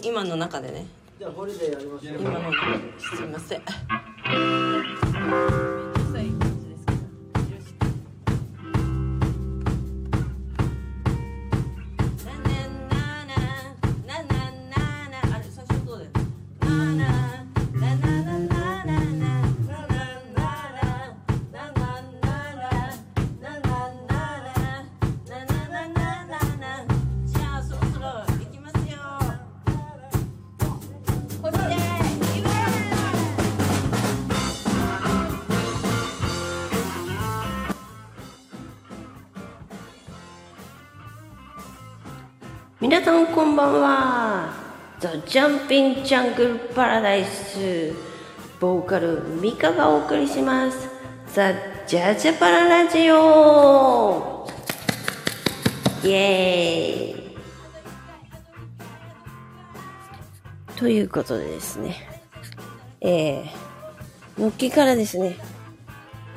今の中でね。じゃあホリデーやりましょう今の中で。すいませんさんこんばんは。ザ・ジャンピン・ジャングル・パラダイス。ボーカル、ミカがお送りします。ザ・ジャジャパララジオイエーイということでですね。えー、のっけからですね、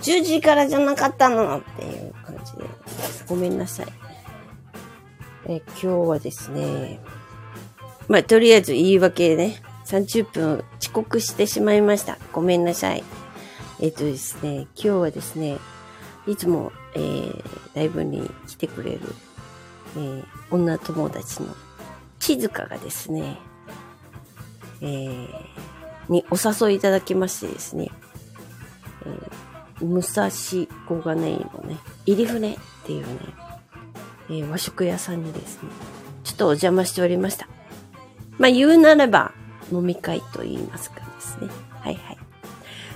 10時からじゃなかったのっていう感じで、ごめんなさい。え今日はですね、まあ、とりあえず言い訳ね、30分遅刻してしまいました。ごめんなさい。えっ、とですね、今日はですね、いつも、えー、ライブに来てくれる、えー、女友達の静香がですね、えー、にお誘いいただきましてですね、えー、武蔵小金井のね、入船っていうね、えー和食屋さんにですね、ちょっとお邪魔しておりました。まあ言うなれば飲み会と言いますかですね。はいはい。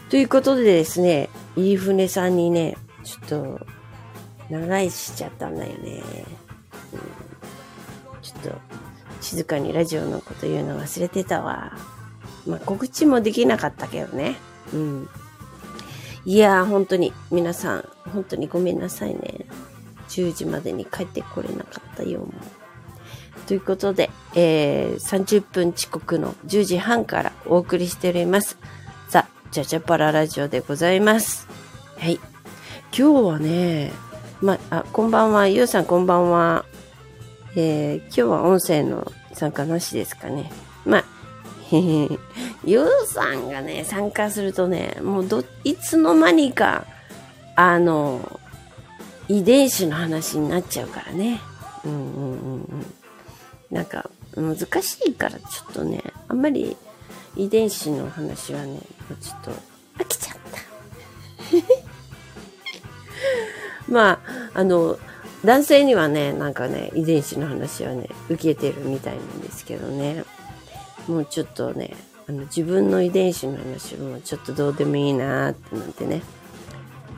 ということでですね、入船さんにね、ちょっと、長いしちゃったんだよね。うん、ちょっと、静かにラジオのこと言うの忘れてたわ。まあ告知もできなかったけどね。うん。いやー、本当に、皆さん、本当にごめんなさいね。10時までに帰ってこれなかったよ。ということで、えー、30分遅刻の10時半からお送りしております。ザ・ジャジャパララジオでございます。はい。今日はね、ま、あ、こんばんは。ゆうさんこんばんは。えー、今日は音声の参加なしですかね。まあ、へへゆうさんがね、参加するとね、もうど、いつの間にか、あの、遺伝子の話になっちゃうからね。うんうんうんうん。なんか、難しいからちょっとね、あんまり遺伝子の話はね、ちょっと飽きちゃった。まあ、あの、男性にはね、なんかね、遺伝子の話はね、受けてるみたいなんですけどね。もうちょっとね、あの、自分の遺伝子の話もちょっとどうでもいいなーってなんてね。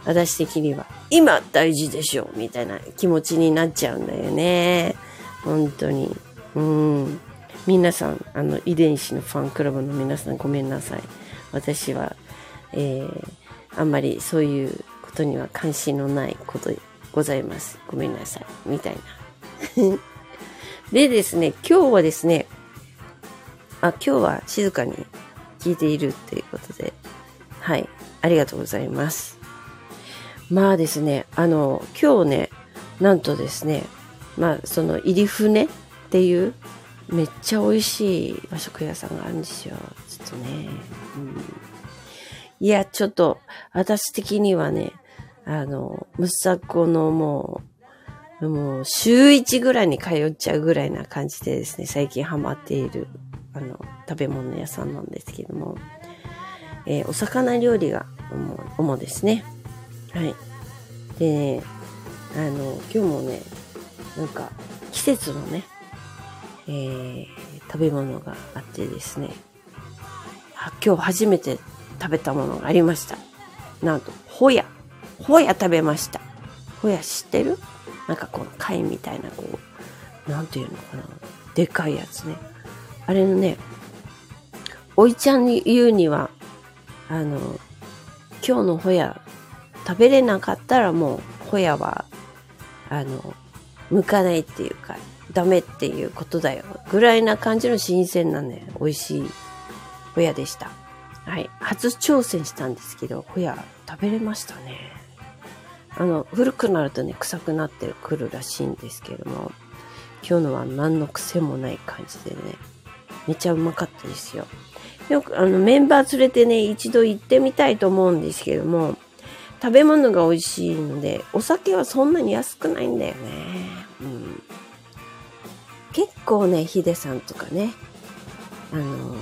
私的には、今大事でしょみたいな気持ちになっちゃうんだよね。本当に。うん。皆さん、あの、遺伝子のファンクラブの皆さんごめんなさい。私は、えー、あんまりそういうことには関心のないことございます。ごめんなさい。みたいな。でですね、今日はですね、あ、今日は静かに聞いているっていうことで、はい。ありがとうございます。まあですね、あの、今日ね、なんとですね、まあ、その、入船っていう、めっちゃ美味しい和食屋さんがあるんですよ。ちょっとね。うん、いや、ちょっと、私的にはね、あの、むさこのもう、もう、週一ぐらいに通っちゃうぐらいな感じでですね、最近ハマっている、あの、食べ物屋さんなんですけども、えーお魚料理が主主ですね。はい。でね、あの、今日もね、なんか、季節のね、えー食べ物があってですね、今日初めて食べたものがありました。なんと、ホヤ。ホヤ食べました。ホヤ知ってる？なんかこの貝みたいな、こう、なんていうのかな。でかいやつね。あれのね、おいちゃんに言うには、あの、今日のホヤ食べれなかったらもうホヤは、あの、向かないっていうか、ダメっていうことだよ。ぐらいな感じの新鮮なね、美味しいホヤでした。はい。初挑戦したんですけど、ホヤ食べれましたね。あの、古くなるとね、臭くなってくるらしいんですけども、今日のは何の癖もない感じでね、めちゃうまかったですよ。よく、あの、メンバー連れてね、一度行ってみたいと思うんですけども、食べ物が美味しいので、お酒はそんなに安くないんだよね。うん、結構ね、ヒデさんとかね、あのー、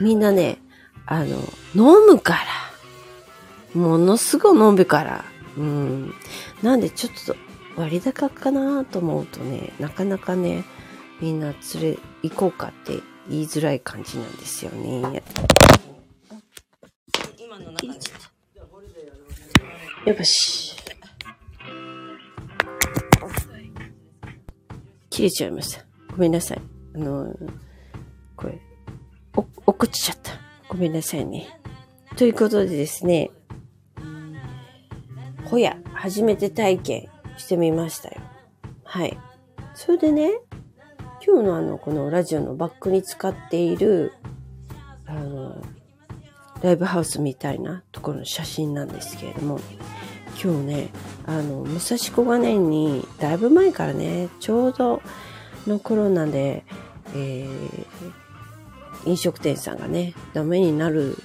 みんなね、あの、飲むから。ものすごい飲むから。うん。なんでちょっと割高かなと思うとね、なかなかね、みんな連れ、行こうかって言いづらい感じなんですよね。今の中で。よし。切れちゃいました。ごめんなさい。あの、これ、お、落っこちちゃった。ごめんなさいね。ということでですね、ほや、初めて体験してみましたよ。はい。それでね、今日のあの、このラジオのバックに使っている、あの、ライブハウスみたいなところの写真なんですけれども、今日ね、あの、武蔵小金井に、だいぶ前からね、ちょうどのコロナで、えー、飲食店さんがね、ダメになる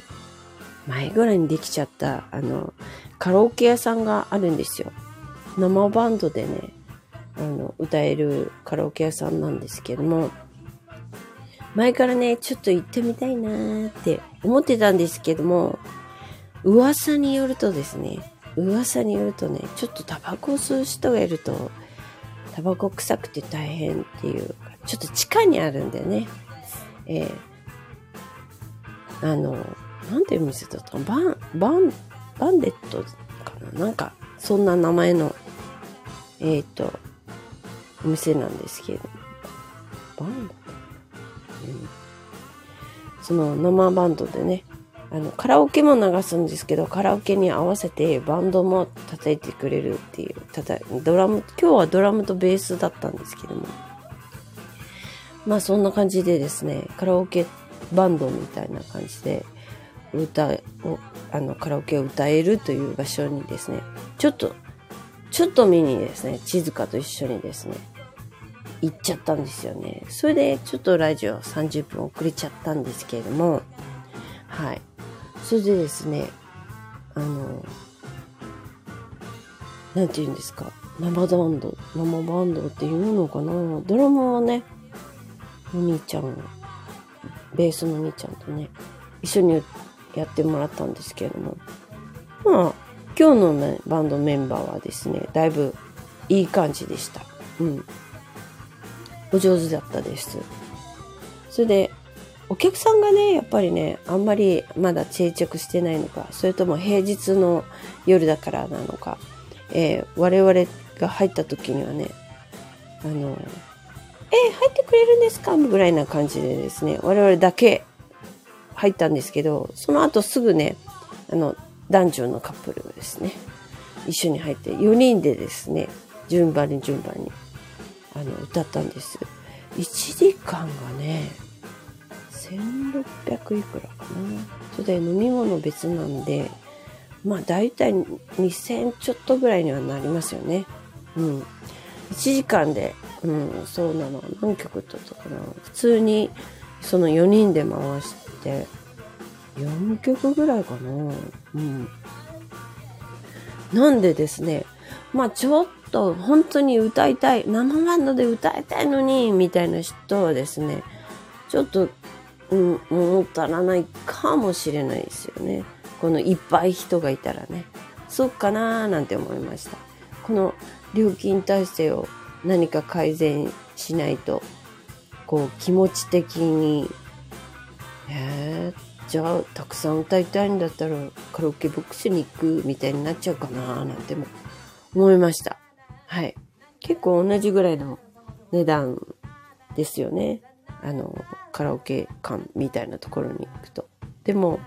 前ぐらいにできちゃった、あの、カラオケ屋さんがあるんですよ。生バンドでね、あの、歌えるカラオケ屋さんなんですけども、前からね、ちょっと行ってみたいなーって思ってたんですけども、噂によるとですね、噂によるとね、ちょっとタバコを吸う人がいると、タバコ臭くて大変っていう、ちょっと地下にあるんだよね。えー、あの、なんていう店だったのバン、バン、バンデットかな？なんか、そんな名前の、えっ、ー、と、お店なんですけど。バン、その生バンドでね、あの、カラオケも流すんですけど、カラオケに合わせてバンドも叩いてくれるっていう、たた、ドラム、今日はドラムとベースだったんですけども。まあそんな感じでですね、カラオケバンドみたいな感じで、歌を、あの、カラオケを歌えるという場所にですね、ちょっと、ちょっと見にですね、静かと一緒にですね、行っちゃったんですよね。それでちょっとラジオ30分遅れちゃったんですけれども、はい。それでですね、あの、なんて言うんですか、生バンド、生バンドっていうのかな？ドラムはね、お兄ちゃん、ベースのお兄ちゃんとね、一緒にやってもらったんですけれども、まあ、今日のね、バンドメンバーはですね、だいぶいい感じでした。うん。お上手だったです。それで、お客さんがね、やっぱりね、あんまりまだ定着してないのか、それとも平日の夜だからなのか、えー、我々が入った時にはね、あの、えー、入ってくれるんですか？ぐらいな感じでですね、我々だけ入ったんですけど、その後すぐね、あの、男女のカップルがですね、一緒に入って、4人でですね、順番に順番に、あの、歌ったんです。1時間がね、1600いくらかな。それで飲み物別なんで、まあ大体2000ちょっとぐらいにはなりますよね。うん。1時間で、うん、そうなの。何曲歌ったかな。普通にその4人で回して、4曲ぐらいかな。うん。なんでですね、まあちょっと本当に歌いたい、生バンドで歌いたいのに、みたいな人はですね、ちょっとうん、も足らないかもしれないですよね。このいっぱい人がいたらね。そっかなーなんて思いました。この料金体制を何か改善しないと、こう気持ち的に、えー、じゃあたくさん歌いたいんだったらカラオケボックスに行くみたいになっちゃうかななんても思いました。はい。結構同じぐらいの値段ですよね。あの、カラオケ館みたいなところに行くと。でも、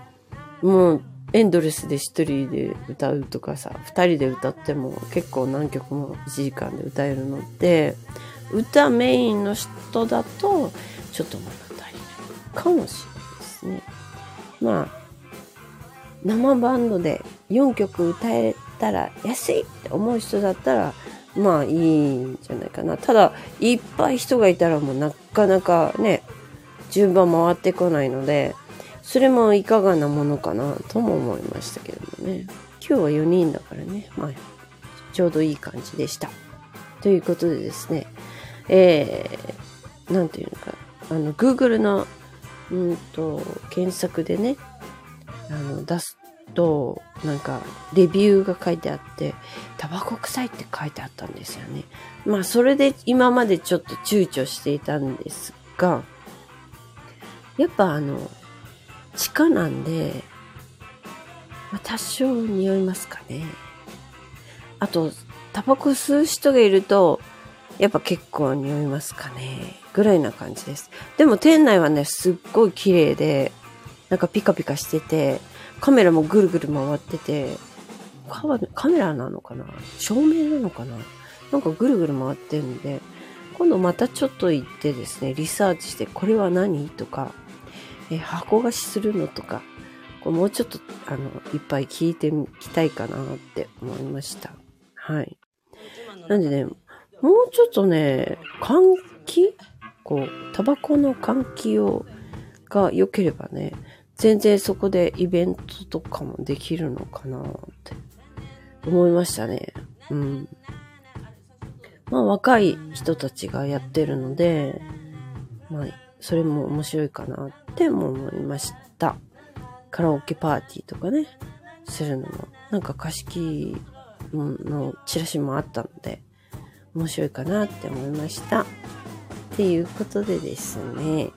もうエンドレスで一人で歌うとかさ、二人で歌っても結構何曲も1時間で歌えるので、歌メインの人だと、ちょっと物足りないかもしれないですね。まあ、生バンドで4曲歌えたら安いって思う人だったら、まあいいんじゃないかな。ただ、いっぱい人がいたらもうなかなかね、順番回ってこないので、それもいかがなものかなとも思いましたけどもね。今日は4人だからね、まあ、ちょうどいい感じでした。ということでですね、えー、なんていうのか、あの、Google の、うんと、検索でね、あの、出すと、なんか、レビューが書いてあって、タバコ臭いって書いてあったんですよね。まあ、それで今までちょっと躊躇していたんですが、やっぱあの、地下なんで、まあ、多少匂いますかね。あと、タバコ吸う人がいると、やっぱ結構匂いますかね。ぐらいな感じです。でも店内はね、すっごい綺麗で、なんかピカピカしてて、カメラもぐるぐる回ってて、カメラなのかな？照明なのかな？なんかぐるぐる回ってるんで、今度またちょっと行ってですね、リサーチして、これは何？とか、え、箱貸しするの？とか、こうもうちょっと、あの、いっぱい聞いてみたいかなって思いました。はい。なんでね、もうちょっとね、換気？こう、タバコの換気を、が良ければね、全然そこでイベントとかもできるのかなって思いましたね。うん。まあ若い人たちがやってるので、まあそれも面白いかなっても思いました。カラオケパーティーとかね、するのも、なんか貸し切りのチラシもあったので、面白いかなって思いました。っていうことでですね、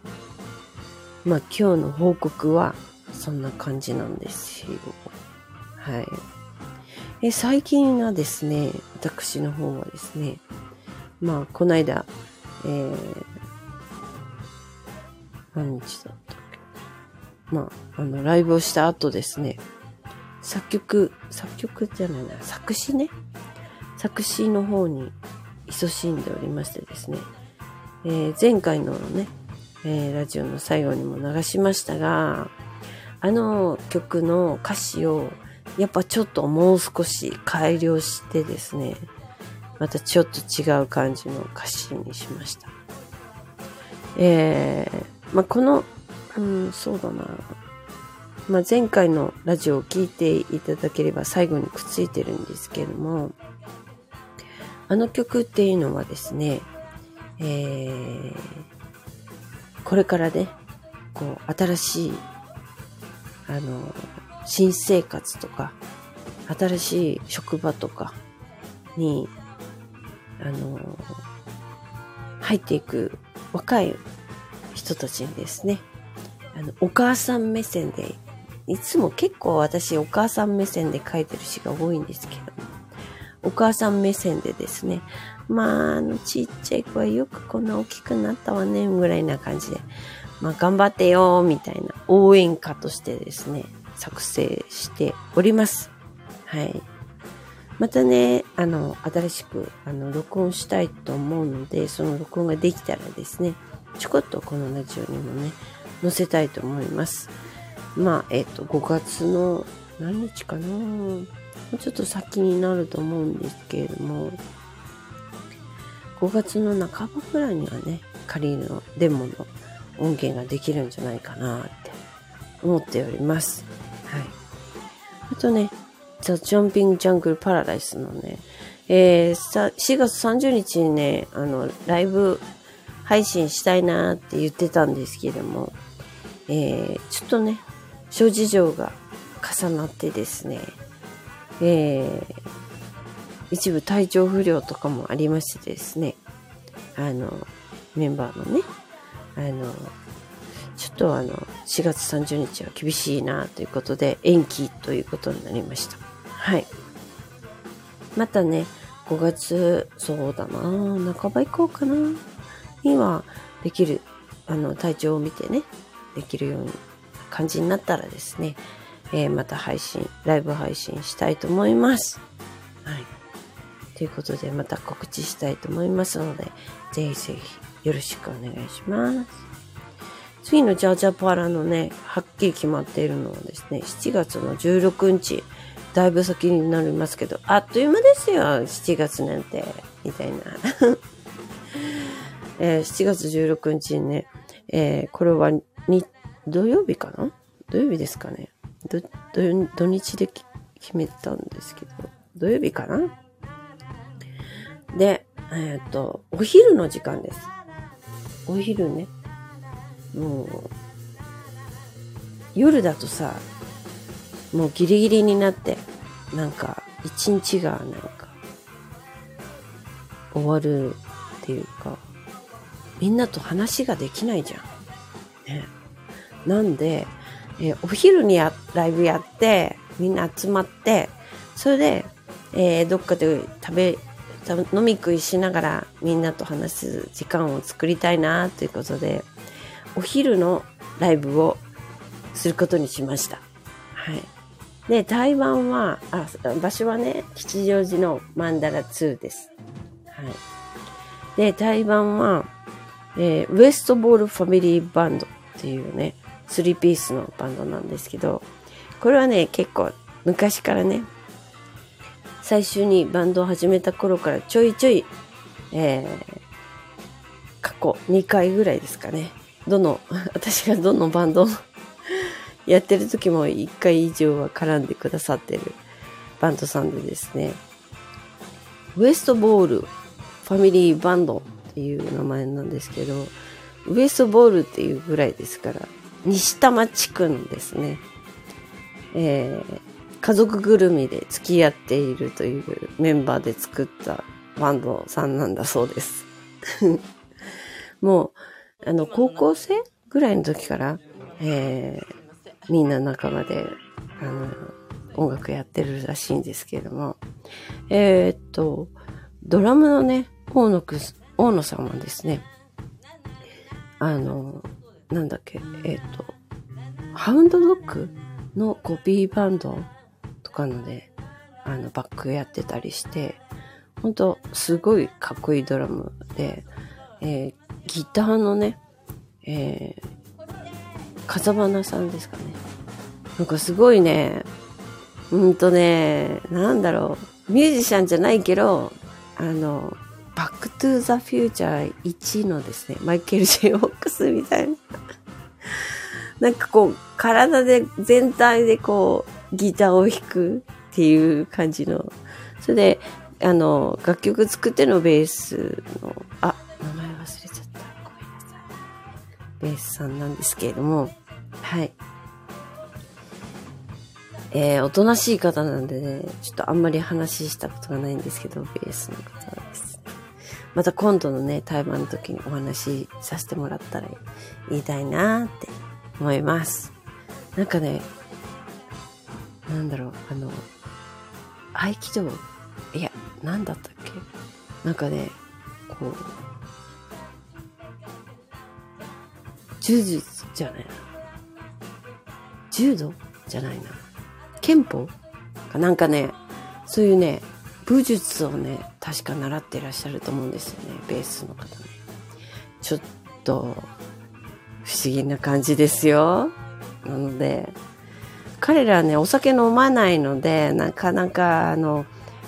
まあ今日の報告はそんな感じなんですよ。はい。え最近はですね、私の方はですね、まあこの間、えー、何日だったっけまあ、あの、ライブをした後ですね、作曲、作曲じゃないな、作詞ね。作詞の方に勤しんでおりましてですね、えー、前回のね、えー、ラジオの最後にも流しましたが、あの曲の歌詞をやっぱちょっともう少し改良してですね、またちょっと違う感じの歌詞にしました。えー、まあ、この、うん、そうだな。まあ、前回のラジオを聴いていただければ最後にくっついてるんですけれども、あの曲っていうのはですね、えー、これからね、こう、新しい、あの、新生活とか、新しい職場とかに、あの、入っていく若い人たちにですね、あの、お母さん目線で、いつも結構私お母さん目線で書いてる詩が多いんですけど、お母さん目線でですね、まあ、あの、ちっちゃい子はよくこんな大きくなったわね、ぐらいな感じで、まあ、頑張ってよ、みたいな応援歌としてですね、作成しております。はい。またね、あの、新しく、あの、録音したいと思うので、その録音ができたらですね、ちょこっとこのラジオにもね、載せたいと思います。まあ、えっ、と、5月の何日かなもうちょっと先になると思うんですけれども、5月の半ばぐらいにはね、仮のデモの音源ができるんじゃないかなって思っております。はい。あとね、The Jumping Jungle Paradise のね、えー、4月30日にね、あの、ライブ配信したいなって言ってたんですけども、えー、ちょっとね、諸事情が重なってですね、えー、一部体調不良とかもありましてですね、あの、メンバーのね、あの、ちょっとあの、4月30日は厳しいなということで、延期ということになりました。はい。またね、5月、そうだな半ば行こうかなには、できる、あの、体調を見てね、できるように感じになったらですね、えー、また配信、ライブ配信したいと思います。はい。ということで、また告知したいと思いますので、ぜひぜひよろしくお願いします。次のジャージャパラのね、はっきり決まっているのはですね、7月の16日、だいぶ先になりますけど、あっという間ですよ、7月なんて、みたいな。えー、7月16日にね、えー、これはに、土曜日かな？土曜日ですかね。土日で決めたんですけど、土曜日かな？で、えっ、ー、と、お昼の時間です。お昼ね。もう、夜だとさ、もうギリギリになって、なんか、一日がなんか、終わるっていうか、みんなと話ができないじゃん。ね。なんで、えー、お昼にやライブやって、みんな集まって、それで、えー、どっかで食べ、飲み食いしながらみんなと話す時間を作りたいなということで、お昼のライブをすることにしました。はい。で、台湾は、あ、場所はね、吉祥寺のマンダラ2です。はい。で、台湾は、えー、ウエストボールファミリーバンドっていうね、3ピースのバンドなんですけど、これはね、結構昔からね、最初にバンドを始めた頃からちょいちょい、えー、過去2回ぐらいですかね。どの、私がどのバンドを やってる時も1回以上は絡んでくださってるバンドさんでですね、ウエストボールファミリーバンドっていう名前なんですけど、ウエストボールっていうぐらいですから、西多摩地区のですね、えー、家族ぐるみで付き合っているというメンバーで作ったバンドさんなんだそうです。もう、あの、高校生ぐらいの時から、えー、みんな仲間で、あの、音楽やってるらしいんですけれども、えー、っと、ドラムのね、大野くん、大野さんはですね、あの、なんだっけ、えー、っと、ハウンドドッグのコピーバンドとかので、あの、バックやってたりして、ほんと、すごいかっこいいドラムで、えー、ギターのね、えー、風花さんですかね。なんかすごいね、うんとね、なんだろう、ミュージシャンじゃないけど、あの、バックトゥーザフューチャー1のですね、マイケル・ジェイ・フォックスみたいな。なんかこう、体で、全体でこう、ギターを弾くっていう感じの。それで、あの、楽曲作ってのベースの、あ、名前忘れちゃった。ごめんなさい。ベースさんなんですけれども、はい。えー、おとなしい方なんでね、ちょっとあんまり話したことがないんですけど、ベースの方です。また今度のね、対話の時にお話しさせてもらったら言いたいなーって思います。なんかね、なんだろう、あの、合気道、いや、なんだったっけ？なんかね、こう、柔術じゃないな。柔道？じゃないな。憲法？かなんかね、そういうね、武術をね、確か習ってらっしゃると思うんですよね、ベースの方ね。ちょっと、不思議な感じですよ。なので、彼らね、お酒飲まないので、なかなか、あの、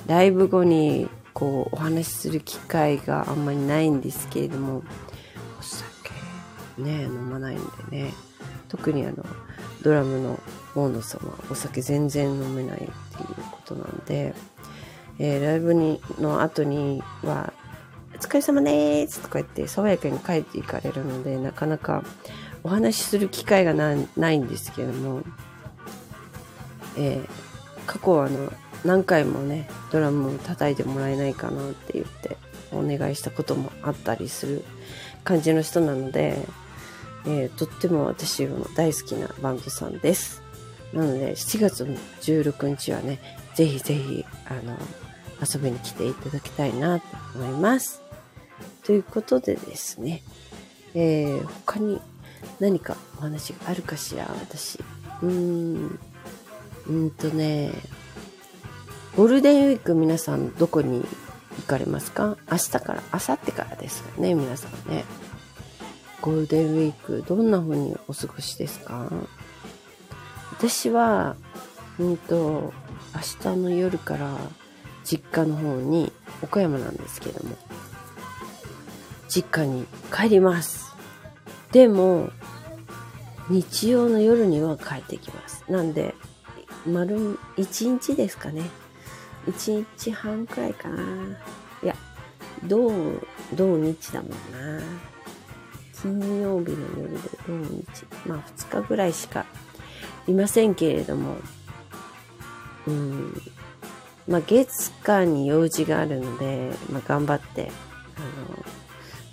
ライブ後に、こう、お話しする機会があんまりないんですけれども、お酒、ね、飲まないんでね。特にあの、ドラムの大野さんはお酒全然飲めないっていうことなんで、えー、ライブにの後には、お疲れ様でーすとか言って爽やかに帰っていかれるので、なかなかお話しする機会がないんですけれども、えー、過去はあの、何回もね、ドラムを叩いてもらえないかなって言ってお願いしたこともあったりする感じの人なので、えー、とっても私の大好きなバンドさんです。なので、7月の16日はね、ぜひぜひ、あの、遊びに来ていただきたいなと思います。ということでですね、えー、他に何かお話があるかしら、私。うーん、うんとね、ゴールデンウィーク皆さんどこに行かれますか？明日から、明後日からですよね、皆さんね。ゴールデンウィーク、どんな風にお過ごしですか？私は、うんと、明日の夜から実家の方に、岡山なんですけども、実家に帰ります。でも、日曜の夜には帰ってきます。なんで、丸1日ですかね。1日半くらいかな。いや、土、土日だもんな。金曜日の夜で土日。まあ2日ぐらいしかいませんけれども、うん。まあ月間に用事があるので、まあ頑張って、あの、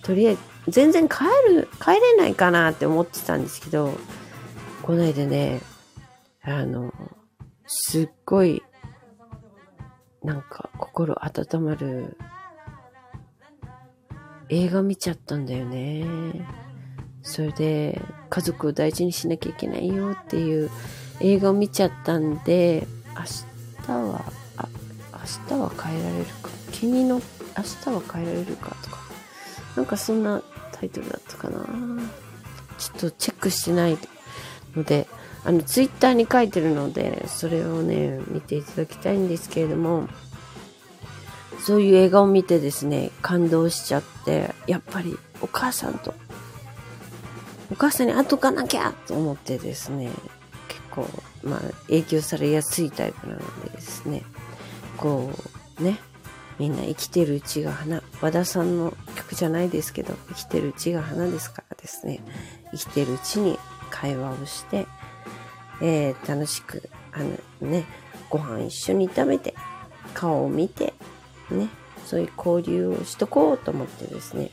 とりあえず、全然帰る、帰れないかなって思ってたんですけど、こないだね、あの、すっごい、なんか心温まる映画見ちゃったんだよね。それで家族を大事にしなきゃいけないよっていう映画を見ちゃったんで、明日は、あ、明日は帰られるか。君の明日は帰られるかとか。なんかそんなタイトルだったかな。ちょっとチェックしてないので、あの、ツイッターに書いてるので、それをね、見ていただきたいんですけれども、そういう映画を見てですね、感動しちゃって、やっぱりお母さんと、お母さんに会とかなきゃと思ってですね、結構、まあ、影響されやすいタイプなのでですね、こう、ね、みんな生きてるうちが花、和田さんの曲じゃないですけど、生きてるうちが花ですからですね、生きてるうちに会話をして、えー、楽しく、あのね、ご飯一緒に食べて、顔を見て、ね、そういう交流をしとこうと思ってですね、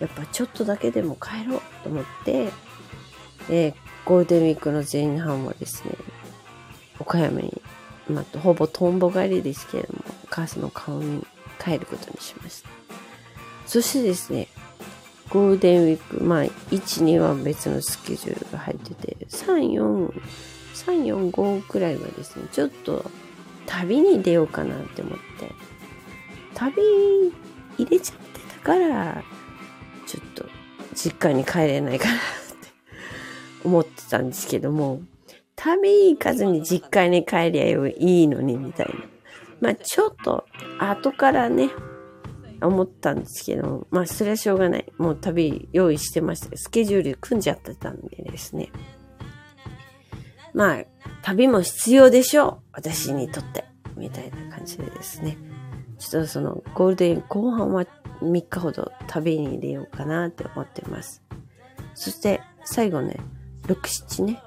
やっぱちょっとだけでも帰ろうと思って、えーゴールデンウィークの前半はですね、岡山に、まあ、ほぼトンボ帰りですけれども、お母さんの顔に帰ることにしました。そしてですね、ゴールデンウィーク、まあ、1、2は別のスケジュールが入ってて、3、4、3、4、5くらいはですね、ちょっと旅に出ようかなって思って、旅入れちゃってたから、ちょっと実家に帰れないかなって 思ってたんですけども、旅行かずに実家に帰りゃいいのにみたいな。まあちょっと後からね、思ったんですけど、まあそれはしょうがない。もう旅用意してました。スケジュール組んじゃってたんでですね。まあ旅も必要でしょう。私にとって。みたいな感じでですね。ちょっとそのゴールデン後半は3日ほど旅に出ようかなって思ってます。そして最後ね、6、7ね。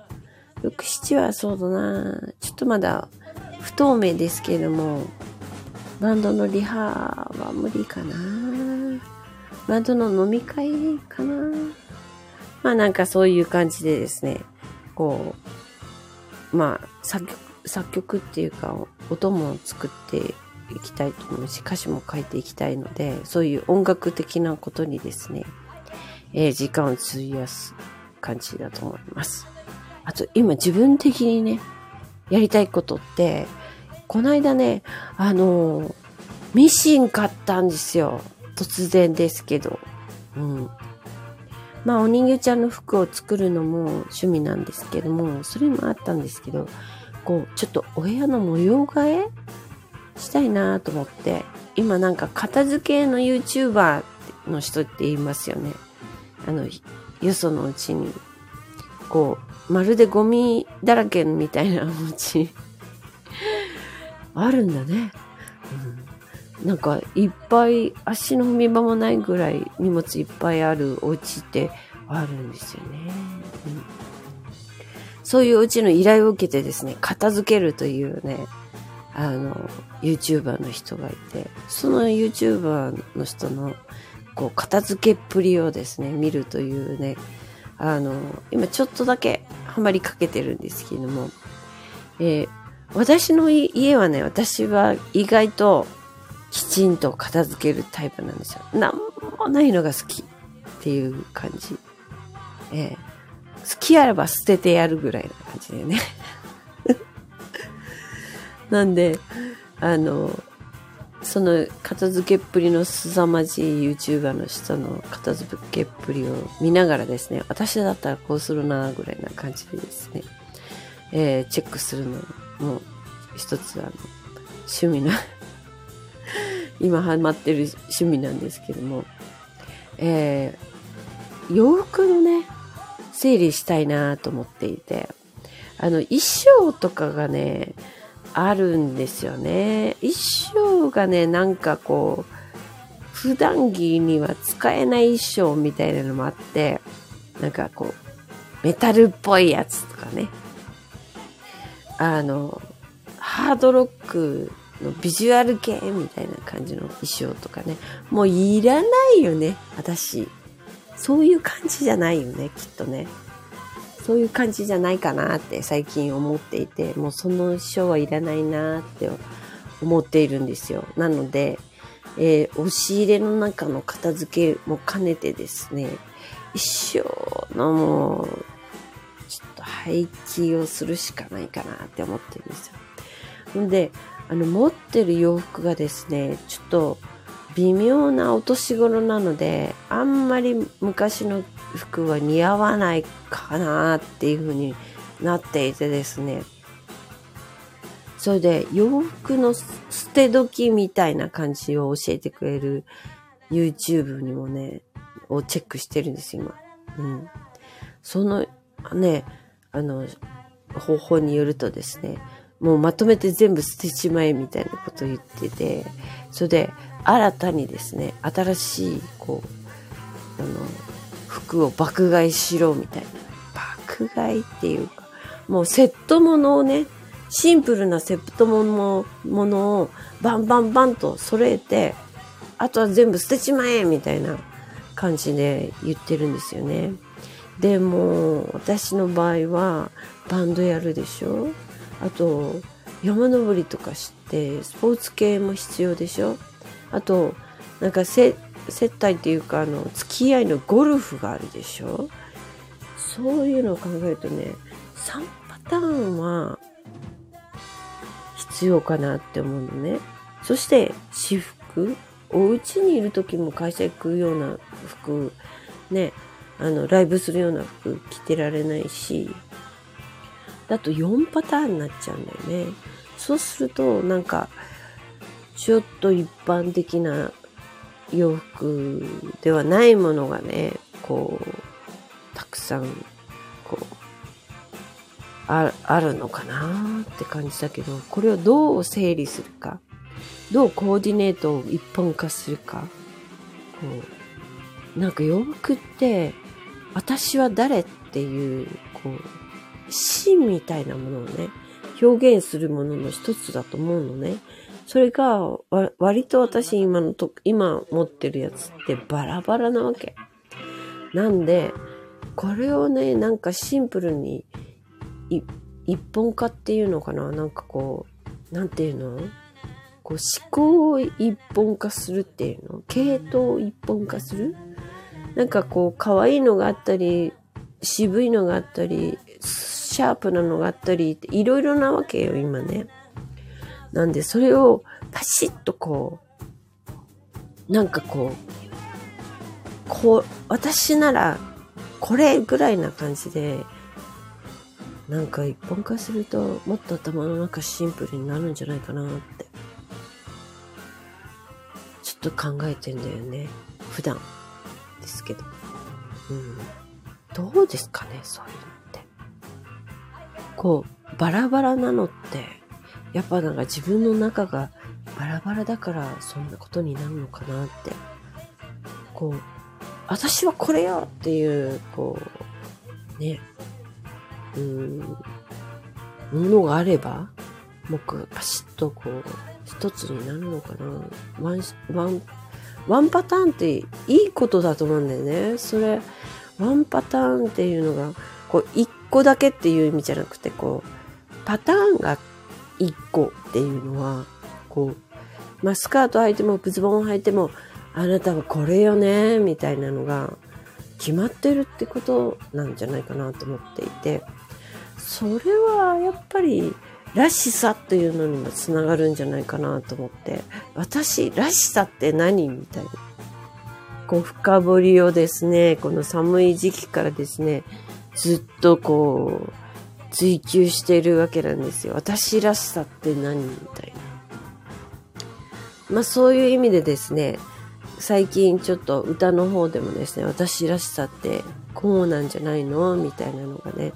6、7はそうだなちょっとまだ不透明ですけれども、バンドのリハは無理かな。バンドの飲み会かな。まあなんかそういう感じでですね、こう、まあ作曲、作曲っていうか音も作っていきたいと思うし、歌詞も書いていきたいので、そういう音楽的なことにですね、えー時間を費やす感じだと思います。あと今自分的にね、やりたいことって、この間ね、あのミシン買ったんですよ。突然ですけど。うん。まあ、お人形ちゃんの服を作るのも趣味なんですけども、それもあったんですけど、こう、ちょっとお部屋の模様替えしたいなと思って、今なんか片付けの YouTuber の人って言いますよね。あの、よそのうちに、こう、まるでゴミだらけみたいなお家、あるんだね。うんなんかいっぱい足の踏み場もないぐらい荷物いっぱいあるお家ってあるんですよね。うんそういうお家の依頼を受けてですね、片付けるというね、あの、YouTuber の人がいて、その YouTuber の人の、こう、片付けっぷりをですね、見るというね、あの、今ちょっとだけハマりかけてるんですけれども、えー私の家はね、私は意外ときちんと片付けるタイプなんですよ。なんもないのが好きっていう感じ。えー好きあれば捨ててやるぐらいな感じでね。なんで、あの、その片付けっぷりの凄まじい YouTuber の人の片付けっぷりを見ながらですね、私だったらこうするなぐらいな感じでですね、えーチェックするのもう一つあの趣味の 今ハマってる趣味なんですけども、えー洋服のね、整理したいなと思っていて、あの、衣装とかがね、あるんですよね。衣装がね、なんかこう、普段着には使えない衣装みたいなのもあって、なんかこう、メタルっぽいやつとかね。あの、ハードロックのビジュアル系みたいな感じの衣装とかね。もういらないよね、私。そういう感じじゃないよね、きっとね。そういう感じじゃないかなって最近思っていて、もうその衣装はいらないなって思っているんですよ。なので、えー、押し入れの中の片付けも兼ねてですね、一生のもう、廃棄をするしかないかなって思ってるんですよ。んで、あの、持ってる洋服がですね、ちょっと微妙なお年頃なので、あんまり昔の服は似合わないかなっていう風になっていてですね。それで洋服の捨て時みたいな感じを教えてくれる YouTube にもね、をチェックしてるんです今。うん。そのね、あの、方法によるとですね、もうまとめて全部捨てちまえみたいなことを言ってて、それで新たにですね、新しい、こう、あの、服を爆買いしろみたいな。爆買いっていうか、もうセットものをね、シンプルなセットものものをバンバンバンと揃えて、あとは全部捨てちまえみたいな感じで言ってるんですよね。でも、私の場合はバンドやるでしょ。あと、山登りとかしてスポーツ系も必要でしょ。あと、なんか接待っていうか、あの、付き合いのゴルフがあるでしょ。そういうのを考えるとね、3パターンは必要かなって思うのね。そして、私服。お家にいる時も会社行くような服、ね、あの、ライブするような服着てられないし、だと4パターンになっちゃうんだよね。そうすると、なんか、ちょっと一般的な洋服ではないものがね、こう、たくさん、こう、ああるのかなって感じだけど、これをどう整理するか、どうコーディネートを一本化するか、こう、なんか洋服って、私は誰っていう、こう、芯みたいなものをね、表現するものの一つだと思うのね。それが、割と私今のと、今持ってるやつってバラバラなわけ。なんで、これをね、なんかシンプルに、一本化っていうのかな？なんかこう、なんていうの？こう思考を一本化するっていうの？系統を一本化する？なんかこう、可愛いのがあったり、渋いのがあったり、シャープなのがあったり、いろいろなわけよ、今ね。なんで、それをパシッとこう、なんかこう、こう、私なら、これぐらいな感じで、なんか一本化すると、もっと頭の中シンプルになるんじゃないかなって。ちょっと考えてんだよね。普段。ですけど。うん。どうですかね、そういうの。こう、バラバラなのって、やっぱなんか自分の中がバラバラだからそんなことになるのかなって。こう、私はこれよっていう、こう、ね、うん、ものがあれば、もうパシッとこう、一つになるのかな。ワン、ワン、ワンパターンっていいことだと思うんだよね。それ、ワンパターンっていうのが、こう、一個だけっていう意味じゃなくて、こう、パターンが一個っていうのは、こう、まあ、スカート履いても、ブズボン履いても、あなたはこれよね、みたいなのが決まってるってことなんじゃないかなと思っていて、それはやっぱり、らしさっていうのにもつながるんじゃないかなと思って、私、らしさって何みたいな。こう、深掘りをですね、この寒い時期からですね、ずっとこう、追求しているわけなんですよ。私らしさって何みたいな。まあそういう意味でですね、最近ちょっと歌の方でもですね、私らしさってこうなんじゃないのみたいなのがね、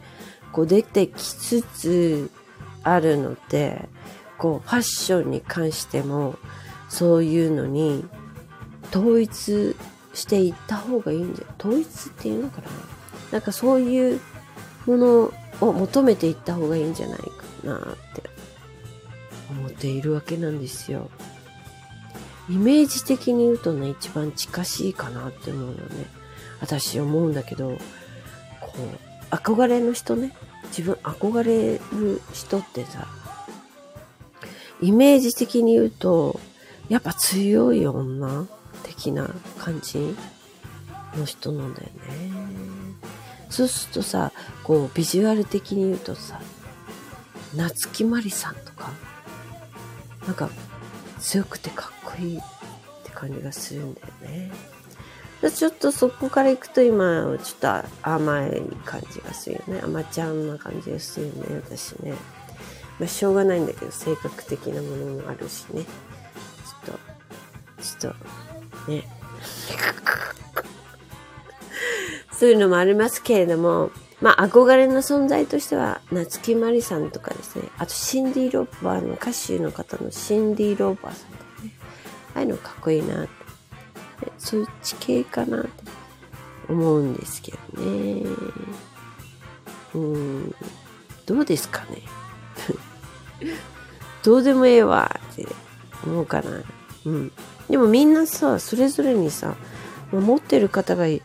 こう出てきつつあるので、こうファッションに関してもそういうのに統一していった方がいいんじゃ統一っていうのかななんかそういうものを求めていった方がいいんじゃないかなって思っているわけなんですよ。イメージ的に言うとね、一番近しいかなって思うのね。私思うんだけど、こう、憧れの人ね。自分憧れる人ってさ、イメージ的に言うと、やっぱ強い女的な感じの人なんだよね。そうするとさ、こう、ビジュアル的に言うとさ、夏木マリさんとか、なんか、強くてかっこいいって感じがするんだよね。ちょっとそこから行くと今、ちょっと甘い感じがするよね。甘ちゃんな感じがするよね、私ね。まあ、しょうがないんだけど、性格的なものもあるしね。ちょっと、ちょっと、ね。そういうのもありますけれども、まあ、憧れの存在としては、夏木マリさんとかですね。あと、シンディ・ローバーの歌手の方のシンディ・ローバーさんとかね。ああいうのかっこいいなって。そっち系かなって思うんですけどね。うん。どうですかね。どうでもええわって思うかな。うん。でもみんなさ、それぞれにさ、持ってる方がい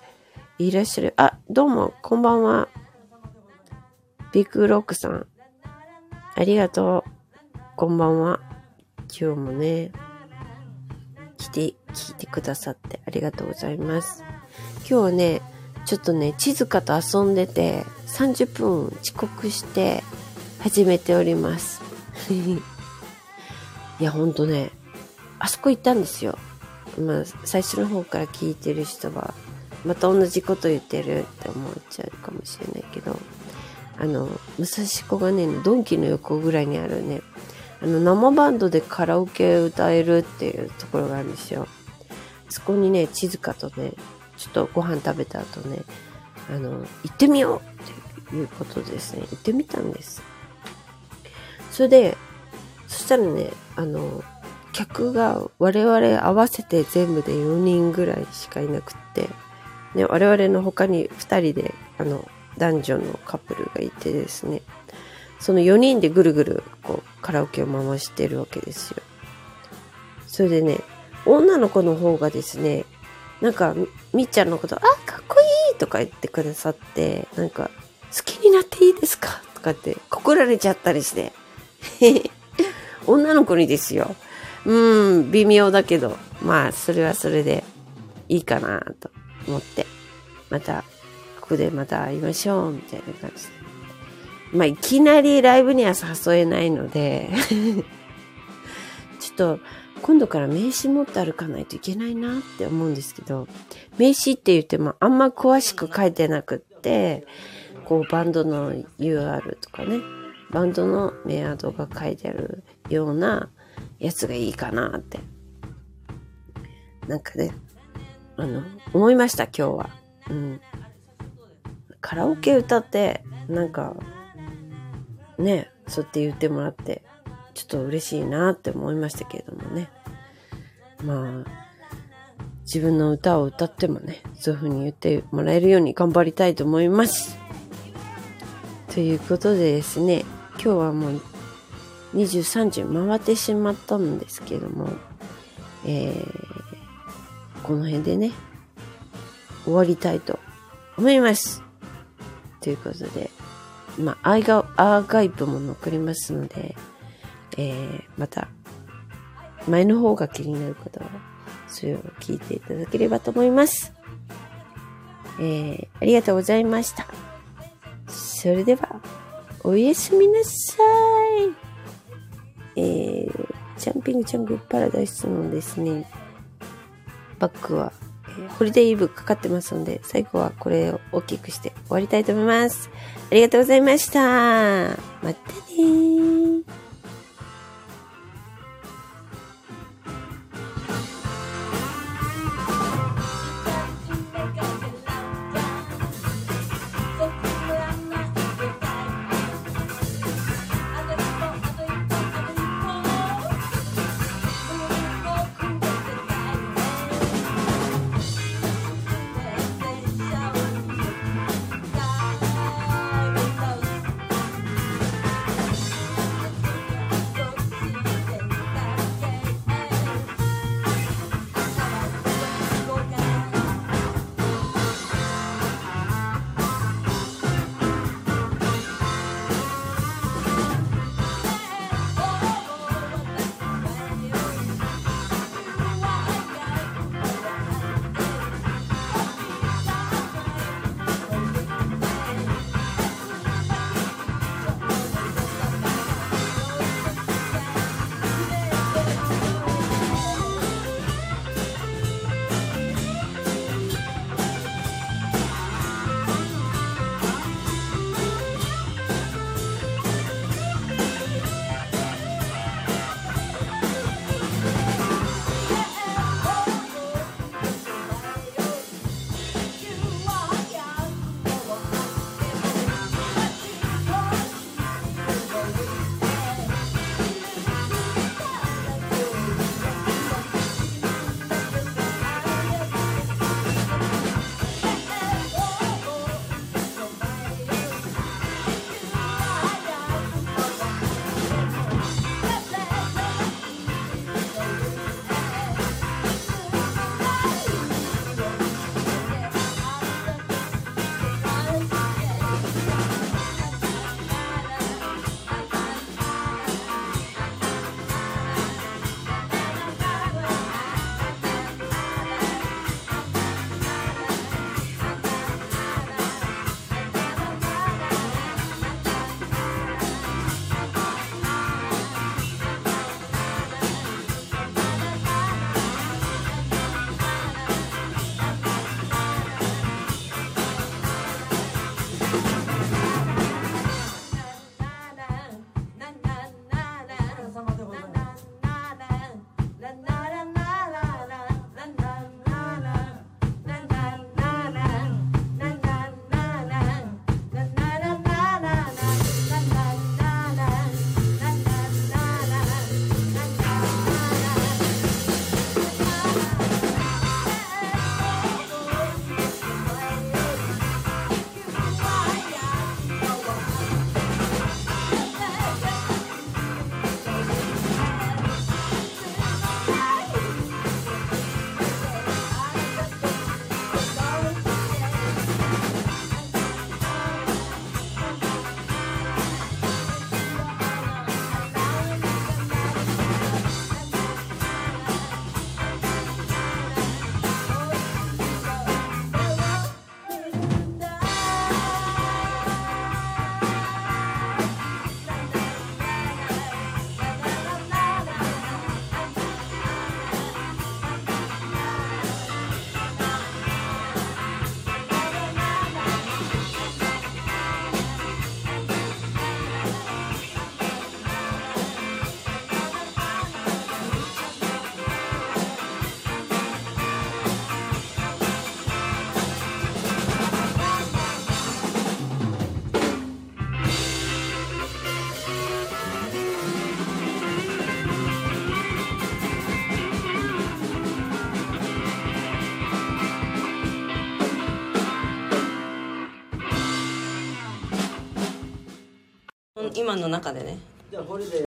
らっしゃる。あ、どうも、こんばんは。ビッグロックさん。ありがとう。こんばんは。今日もね、て、聞いてくださってありがとうございます。今日はね、ちょっとね、地図かと遊んでて、30分遅刻して始めております。いや、ほんとね、あそこ行ったんですよ。まあ、最初の方から聞いてる人は、また同じこと言ってるって思っちゃうかもしれないけど、あの、武蔵小金井のドンキの横ぐらいにあるね、あの、生バンドでカラオケ歌えるっていうところがあるんですよ。そこにね、静かとね、ちょっとご飯食べた後ね、あの、行ってみようっていうことですね、行ってみたんです。それで、そしたらね、あの、客が我々合わせて全部で4人ぐらいしかいなくって、ね、我々の他に2人で、あの、男女のカップルがいてですね、その4人でぐるぐるこうカラオケを回してるわけですよ。それでね、女の子の方がですね、なんか、みっちゃんのこと、あ、かっこいいとか言ってくださって、なんか、好きになっていいですか？とかって告られちゃったりして。女の子にですよ。うん、微妙だけど、まあ、それはそれでいいかなと思って、また、ここでまた会いましょう、みたいな感じで。まあ、いきなりライブには誘えないので ちょっと、今度から名刺持って歩かないといけないなって思うんですけど、名刺って言ってもあんま詳しく書いてなくって、こうバンドの UR とかね、バンドのメアドが書いてあるようなやつがいいかなって。なんかね、あの、思いました今日は。うん。カラオケ歌って、なんか、ね、そうやって言ってもらって、ちょっと嬉しいなって思いましたけれどもね。まあ、自分の歌を歌ってもね、そういう風に言ってもらえるように頑張りたいと思います。ということでですね、今日はもう23時回ってしまったんですけども、えー、この辺でね、終わりたいと思います。ということで、まあ、アーガイブも残りますので、えー、また、前の方が気になる方は、それを聞いていただければと思います。えー、ありがとうございました。それでは、おやすみなさい。えー、ジャンピングジャングルパラダイスのですね、バックは、ホリデーイブかかってますので、最後はこれを大きくして終わりたいと思います。ありがとうございました。またねー。今の中でね。じゃあこれで